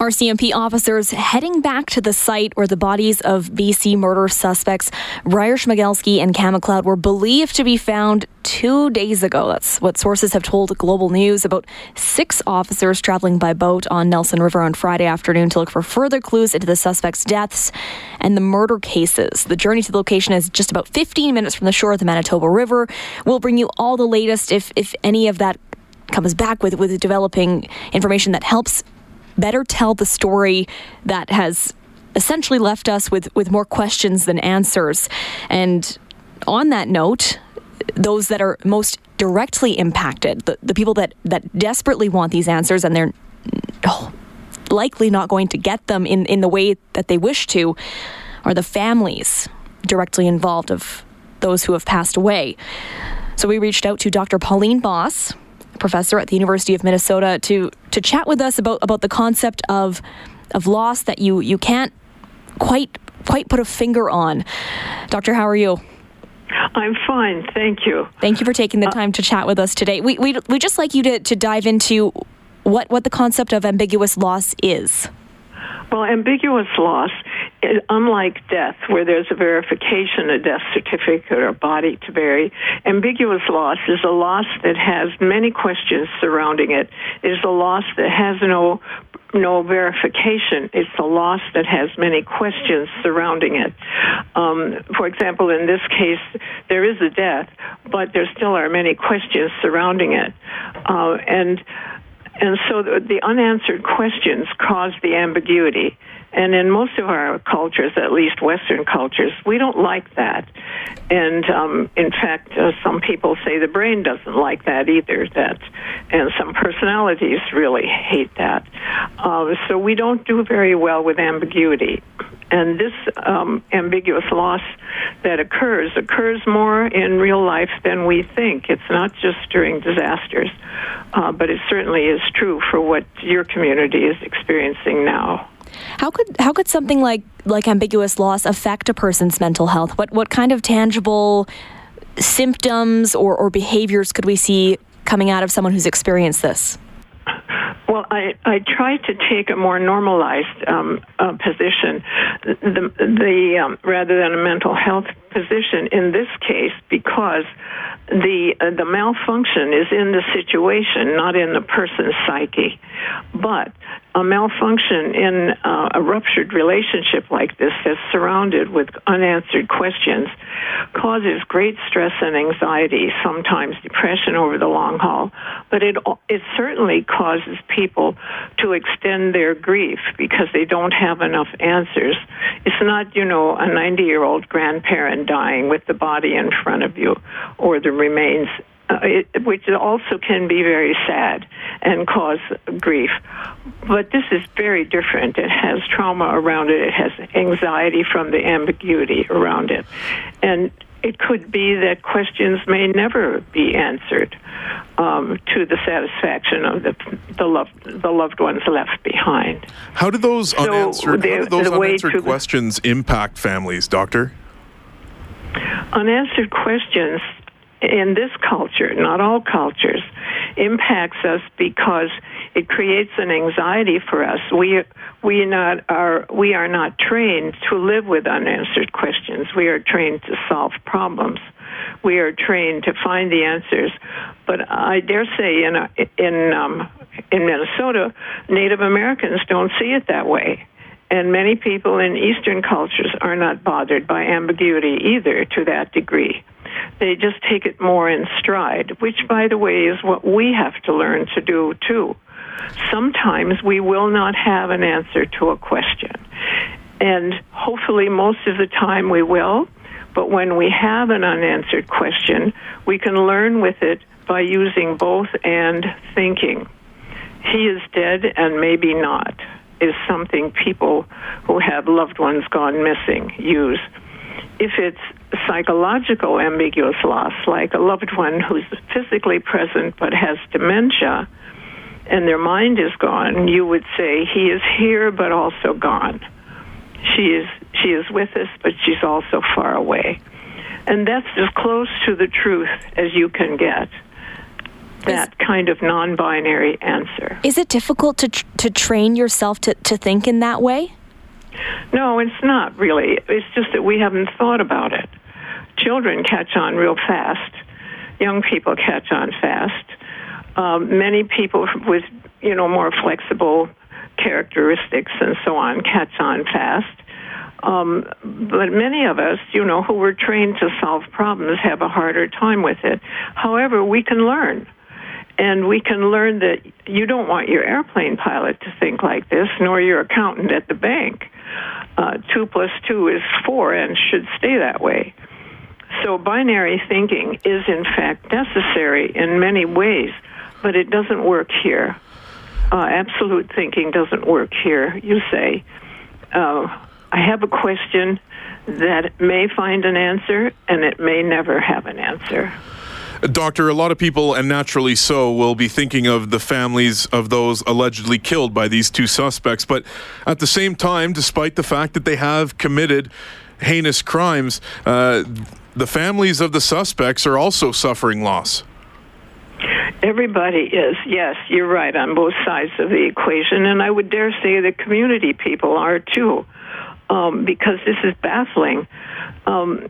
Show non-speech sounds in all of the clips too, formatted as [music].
RCMP officers heading back to the site where the bodies of BC murder suspects Bryer Schmegelsky and Kam were believed to be found two days ago. That's what sources have told Global News. About six officers traveling by boat on Nelson River on Friday afternoon to look for further clues into the suspects' deaths and the murder cases. The journey to the location is just about 15 minutes from the shore of the Manitoba River. We'll bring you all the latest if, if any of that comes back with, with developing information that helps better tell the story that has essentially left us with, with more questions than answers. And on that note, those that are most directly impacted, the, the people that, that desperately want these answers and they're oh, likely not going to get them in, in the way that they wish to, are the families directly involved of those who have passed away. So we reached out to Dr. Pauline Boss, professor at the University of Minnesota, to to chat with us about about the concept of of loss that you you can't quite quite put a finger on. Doctor, how are you? I'm fine, thank you. Thank you for taking the uh, time to chat with us today. We we we just like you to to dive into what what the concept of ambiguous loss is. Well, ambiguous loss, unlike death, where there's a verification, a death certificate or body to bury, ambiguous loss is a loss that has many questions surrounding it. It is a loss that has no no verification. It's a loss that has many questions surrounding it. Um, for example, in this case, there is a death, but there still are many questions surrounding it, uh, and and so the, the unanswered questions cause the ambiguity. And in most of our cultures, at least Western cultures, we don't like that. And um, in fact, uh, some people say the brain doesn't like that either. That, and some personalities really hate that. Uh, so we don't do very well with ambiguity. And this um, ambiguous loss that occurs occurs more in real life than we think. It's not just during disasters, uh, but it certainly is true for what your community is experiencing now. How could how could something like like ambiguous loss affect a person's mental health? What what kind of tangible symptoms or, or behaviors could we see coming out of someone who's experienced this? Well, I, I try to take a more normalized um, uh, position, the, the um, rather than a mental health position in this case, because the uh, the malfunction is in the situation, not in the person's psyche. But a malfunction in uh, a ruptured relationship like this that's surrounded with unanswered questions causes great stress and anxiety, sometimes depression over the long haul, but it it certainly causes people to extend their grief because they don't have enough answers. It's not, you know, a 90-year-old grandparent dying with the body in front of you or the remains uh, it, which also can be very sad and cause grief. But this is very different. It has trauma around it. It has anxiety from the ambiguity around it, and it could be that questions may never be answered um, to the satisfaction of the the loved the loved ones left behind. How do those so unanswered, the, how do those unanswered questions impact families, doctor? Unanswered questions in this culture, not all cultures, impacts us because it creates an anxiety for us. We we not are we are not trained to live with unanswered questions. We are trained to solve problems. We are trained to find the answers. But I dare say in a, in um, in Minnesota, Native Americans don't see it that way. And many people in Eastern cultures are not bothered by ambiguity either to that degree. They just take it more in stride, which, by the way, is what we have to learn to do too. Sometimes we will not have an answer to a question. And hopefully, most of the time, we will. But when we have an unanswered question, we can learn with it by using both and thinking. He is dead and maybe not, is something people who have loved ones gone missing use. If it's psychological ambiguous loss, like a loved one who's physically present but has dementia and their mind is gone, you would say he is here but also gone. She is she is with us, but she's also far away. And that's as close to the truth as you can get. That is, kind of non binary answer. Is it difficult to, tr- to train yourself to, to think in that way? No, it's not really. It's just that we haven't thought about it. Children catch on real fast, young people catch on fast. Um, many people with you know more flexible characteristics and so on catch on fast. Um, but many of us, you know, who were trained to solve problems have a harder time with it. However, we can learn. And we can learn that you don't want your airplane pilot to think like this, nor your accountant at the bank. Uh, two plus two is four and should stay that way. So, binary thinking is in fact necessary in many ways, but it doesn't work here. Uh, absolute thinking doesn't work here. You say, uh, I have a question that may find an answer and it may never have an answer. Doctor, a lot of people, and naturally so, will be thinking of the families of those allegedly killed by these two suspects. But at the same time, despite the fact that they have committed heinous crimes, uh, the families of the suspects are also suffering loss. Everybody is, yes, you're right, on both sides of the equation. And I would dare say the community people are too, um, because this is baffling. Um,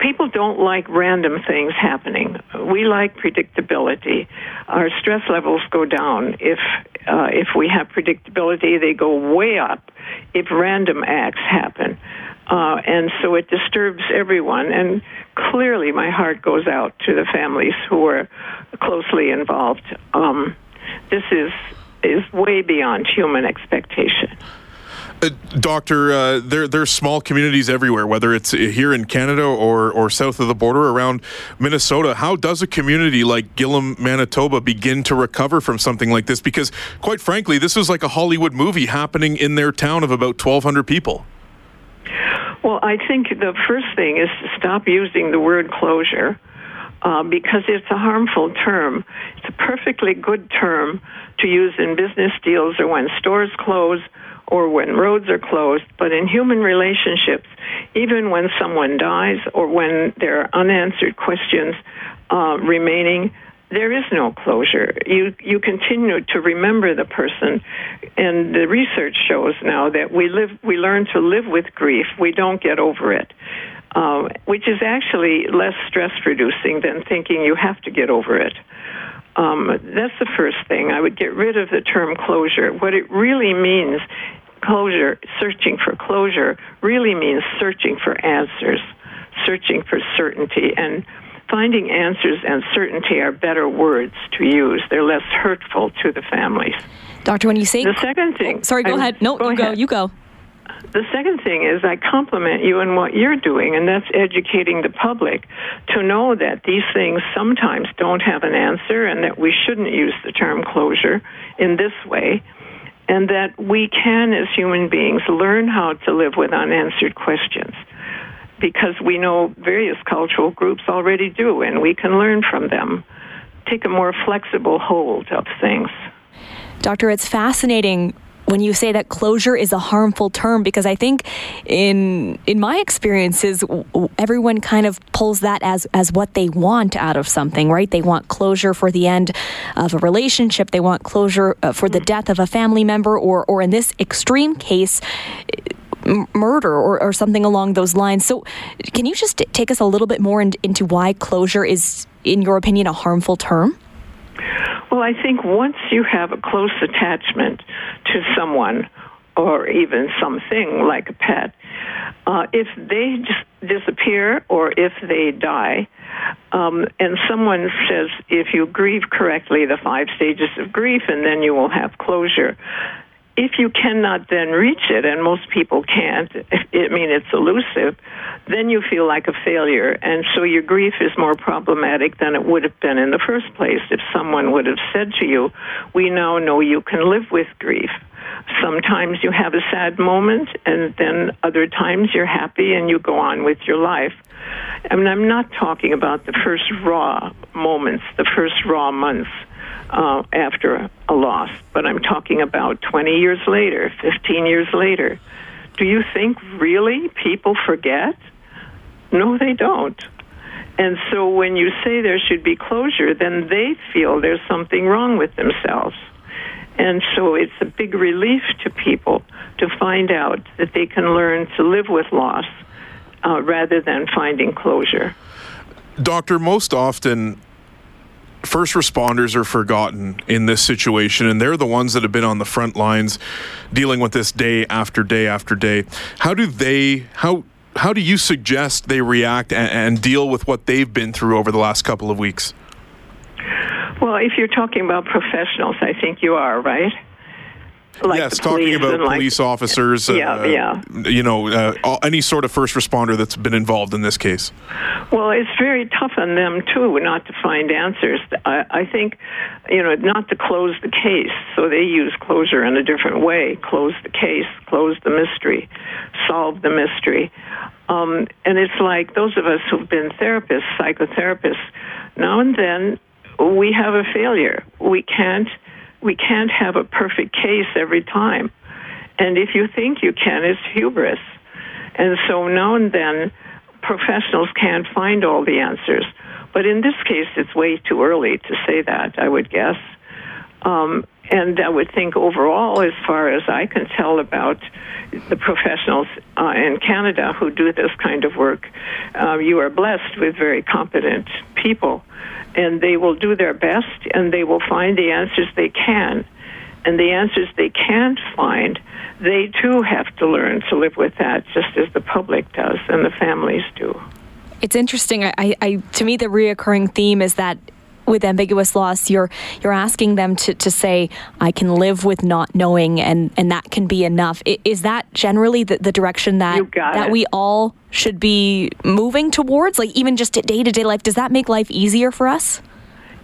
people don't like random things happening. We like predictability. Our stress levels go down if uh, if we have predictability. They go way up if random acts happen. Uh, and so it disturbs everyone. And clearly, my heart goes out to the families who are closely involved. Um, this is is way beyond human expectation. Uh, doctor, uh, there there's small communities everywhere, whether it's here in Canada or or south of the border around Minnesota. How does a community like Gillam, Manitoba, begin to recover from something like this? Because, quite frankly, this is like a Hollywood movie happening in their town of about 1,200 people. Well, I think the first thing is to stop using the word closure uh, because it's a harmful term. It's a perfectly good term to use in business deals or when stores close or when roads are closed. But in human relationships, even when someone dies or when there are unanswered questions uh, remaining, there is no closure. You you continue to remember the person, and the research shows now that we live we learn to live with grief. We don't get over it, uh, which is actually less stress reducing than thinking you have to get over it. Um, that's the first thing. I would get rid of the term closure. What it really means, closure, searching for closure, really means searching for answers, searching for certainty, and finding answers and certainty are better words to use. They're less hurtful to the families. Doctor, when you say the second thing, oh, sorry, go I, ahead. No, go you ahead. go. You go. The second thing is I compliment you in what you're doing, and that's educating the public to know that these things sometimes don't have an answer, and that we shouldn't use the term closure in this way, and that we can, as human beings, learn how to live with unanswered questions because we know various cultural groups already do, and we can learn from them. Take a more flexible hold of things. Doctor, it's fascinating when you say that closure is a harmful term because I think in in my experiences everyone kind of pulls that as as what they want out of something right they want closure for the end of a relationship they want closure uh, for the death of a family member or or in this extreme case murder or, or something along those lines. So, can you just take us a little bit more in, into why closure is, in your opinion, a harmful term? Well, I think once you have a close attachment to someone or even something like a pet, uh, if they just disappear or if they die, um, and someone says if you grieve correctly, the five stages of grief, and then you will have closure if you cannot then reach it, and most people can't, I mean, it's elusive, then you feel like a failure. And so your grief is more problematic than it would have been in the first place if someone would have said to you, We now know you can live with grief. Sometimes you have a sad moment, and then other times you're happy and you go on with your life. I mean, I'm not talking about the first raw moments, the first raw months uh, after a loss, but I'm talking about 20 years later, 15 years later. Do you think really people forget? No, they don't. And so when you say there should be closure, then they feel there's something wrong with themselves. And so it's a big relief to people to find out that they can learn to live with loss uh, rather than finding closure. Doctor, most often first responders are forgotten in this situation, and they're the ones that have been on the front lines dealing with this day after day after day. How do they, how, how do you suggest they react and, and deal with what they've been through over the last couple of weeks? Well, if you're talking about professionals, I think you are, right? Like yes, talking about police like, officers. Yeah, uh, yeah. You know, uh, any sort of first responder that's been involved in this case. Well, it's very tough on them too, not to find answers. I, I think, you know, not to close the case. So they use closure in a different way: close the case, close the mystery, solve the mystery. Um, and it's like those of us who've been therapists, psychotherapists. Now and then, we have a failure. We can't we can't have a perfect case every time. And if you think you can, it's hubris. And so now and then, professionals can't find all the answers. But in this case, it's way too early to say that, I would guess. Um, and I would think overall, as far as I can tell about the professionals uh, in Canada who do this kind of work, uh, you are blessed with very competent people and they will do their best and they will find the answers they can. And the answers they can't find, they too have to learn to live with that, just as the public does and the families do. It's interesting. I, I, to me, the reoccurring theme is that with ambiguous loss, you're you're asking them to, to say, I can live with not knowing and, and that can be enough. Is that generally the, the direction that that it. we all should be moving towards? Like even just day to day life, does that make life easier for us?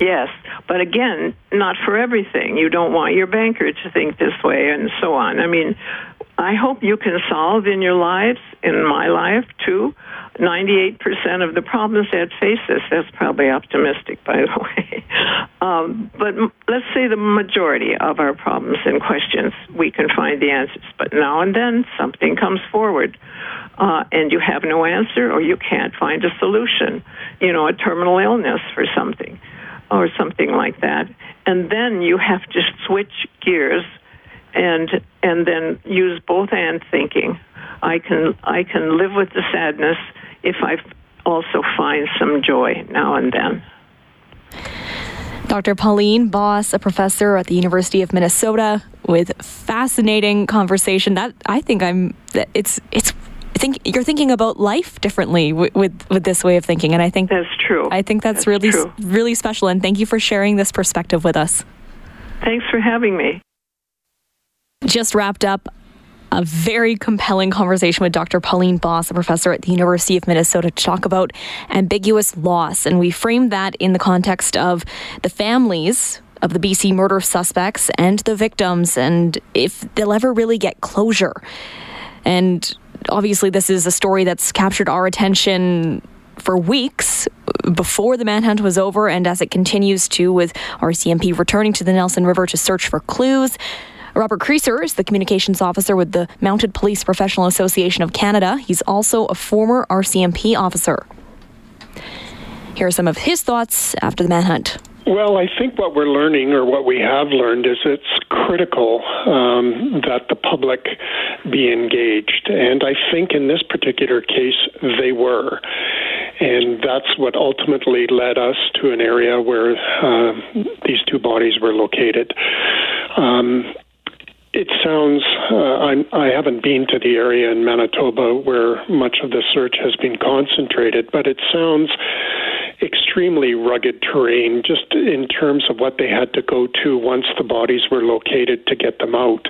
Yes, but again, not for everything. You don't want your banker to think this way and so on. I mean, I hope you can solve in your lives, in my life too, 98% of the problems that face us. That's probably optimistic, by the [laughs] way. Um, but let's say the majority of our problems and questions, we can find the answers. But now and then something comes forward. Uh, and you have no answer, or you can't find a solution. You know, a terminal illness for something, or something like that. And then you have to switch gears and and then use both and thinking. I can I can live with the sadness if I also find some joy now and then. Dr. Pauline Boss, a professor at the University of Minnesota, with fascinating conversation. That I think I'm. It's it's. I think you're thinking about life differently with, with, with this way of thinking, and I think that's true. I think that's, that's really true. really special. And thank you for sharing this perspective with us. Thanks for having me. Just wrapped up a very compelling conversation with Dr. Pauline Boss, a professor at the University of Minnesota, to talk about ambiguous loss. And we framed that in the context of the families of the BC murder suspects and the victims, and if they'll ever really get closure. And obviously, this is a story that's captured our attention for weeks before the manhunt was over, and as it continues to, with RCMP returning to the Nelson River to search for clues. Robert Creaser is the communications officer with the Mounted Police Professional Association of Canada. He's also a former RCMP officer. Here are some of his thoughts after the manhunt. Well, I think what we're learning, or what we have learned, is it's critical um, that the public be engaged. And I think in this particular case, they were. And that's what ultimately led us to an area where uh, these two bodies were located. Um, it sounds, uh, I haven't been to the area in Manitoba where much of the search has been concentrated, but it sounds extremely rugged terrain just in terms of what they had to go to once the bodies were located to get them out.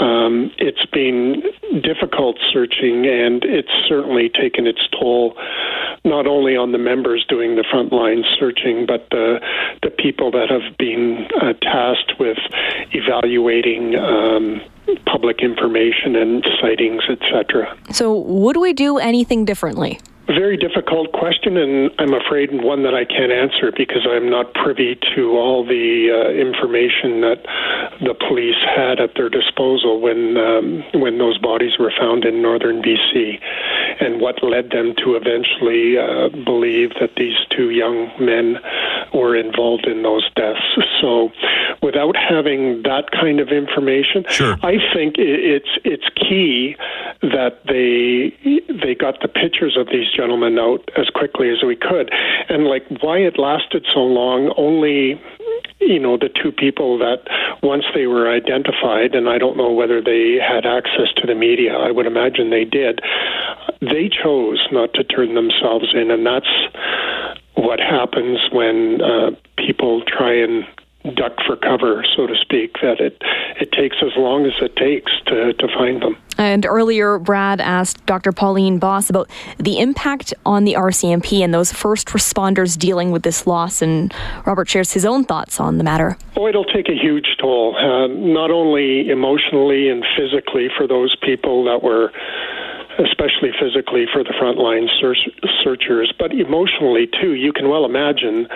Um, it's been difficult searching, and it's certainly taken its toll, not only on the members doing the frontline searching, but the the people that have been uh, tasked with evaluating. Um, public information and sightings, etc. So, would we do anything differently? Very difficult question, and I'm afraid one that I can't answer because I'm not privy to all the uh, information that the police had at their disposal when um, when those bodies were found in northern BC, and what led them to eventually uh, believe that these two young men were involved in those deaths. So, without having that kind of information, sure. I think it's it's key that they they got the pictures of these gentlemen out as quickly as we could, and like why it lasted so long. Only you know the two people that once they were identified, and I don't know whether they had access to the media. I would imagine they did. They chose not to turn themselves in, and that's what happens when uh, people try and duck for cover, so to speak, that it, it takes as long as it takes to, to find them. And earlier, Brad asked Dr. Pauline Boss about the impact on the RCMP and those first responders dealing with this loss. And Robert shares his own thoughts on the matter. Oh, it'll take a huge toll, uh, not only emotionally and physically for those people that were especially physically for the frontline search- searchers, but emotionally too. You can well imagine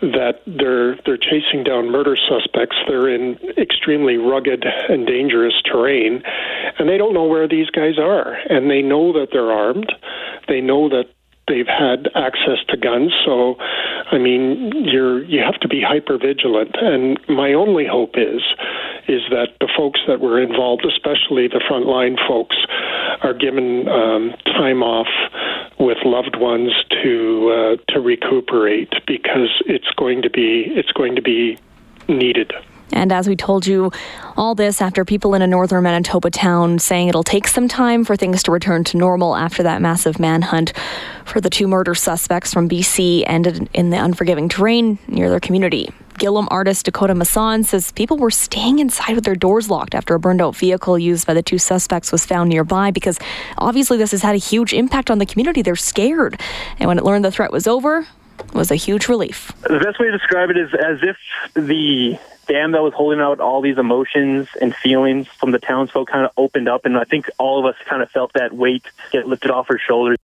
that they're they're chasing down murder suspects. They're in extremely rugged and dangerous terrain, and they don't know where these guys are. And they know that they're armed. They know that they've had access to guns. So, I mean, you're you have to be hyper vigilant. And my only hope is is that the folks that were involved, especially the frontline folks, are given um, time off with loved ones to uh, to recuperate because it's going to be it's going to be needed. And as we told you, all this after people in a northern Manitoba town saying it'll take some time for things to return to normal after that massive manhunt for the two murder suspects from BC ended in the unforgiving terrain near their community. Gillam artist Dakota Masson says people were staying inside with their doors locked after a burned out vehicle used by the two suspects was found nearby because obviously this has had a huge impact on the community. They're scared. And when it learned the threat was over, was a huge relief. The best way to describe it is as if the dam that was holding out all these emotions and feelings from the townsfolk kind of opened up, and I think all of us kind of felt that weight get lifted off our shoulders.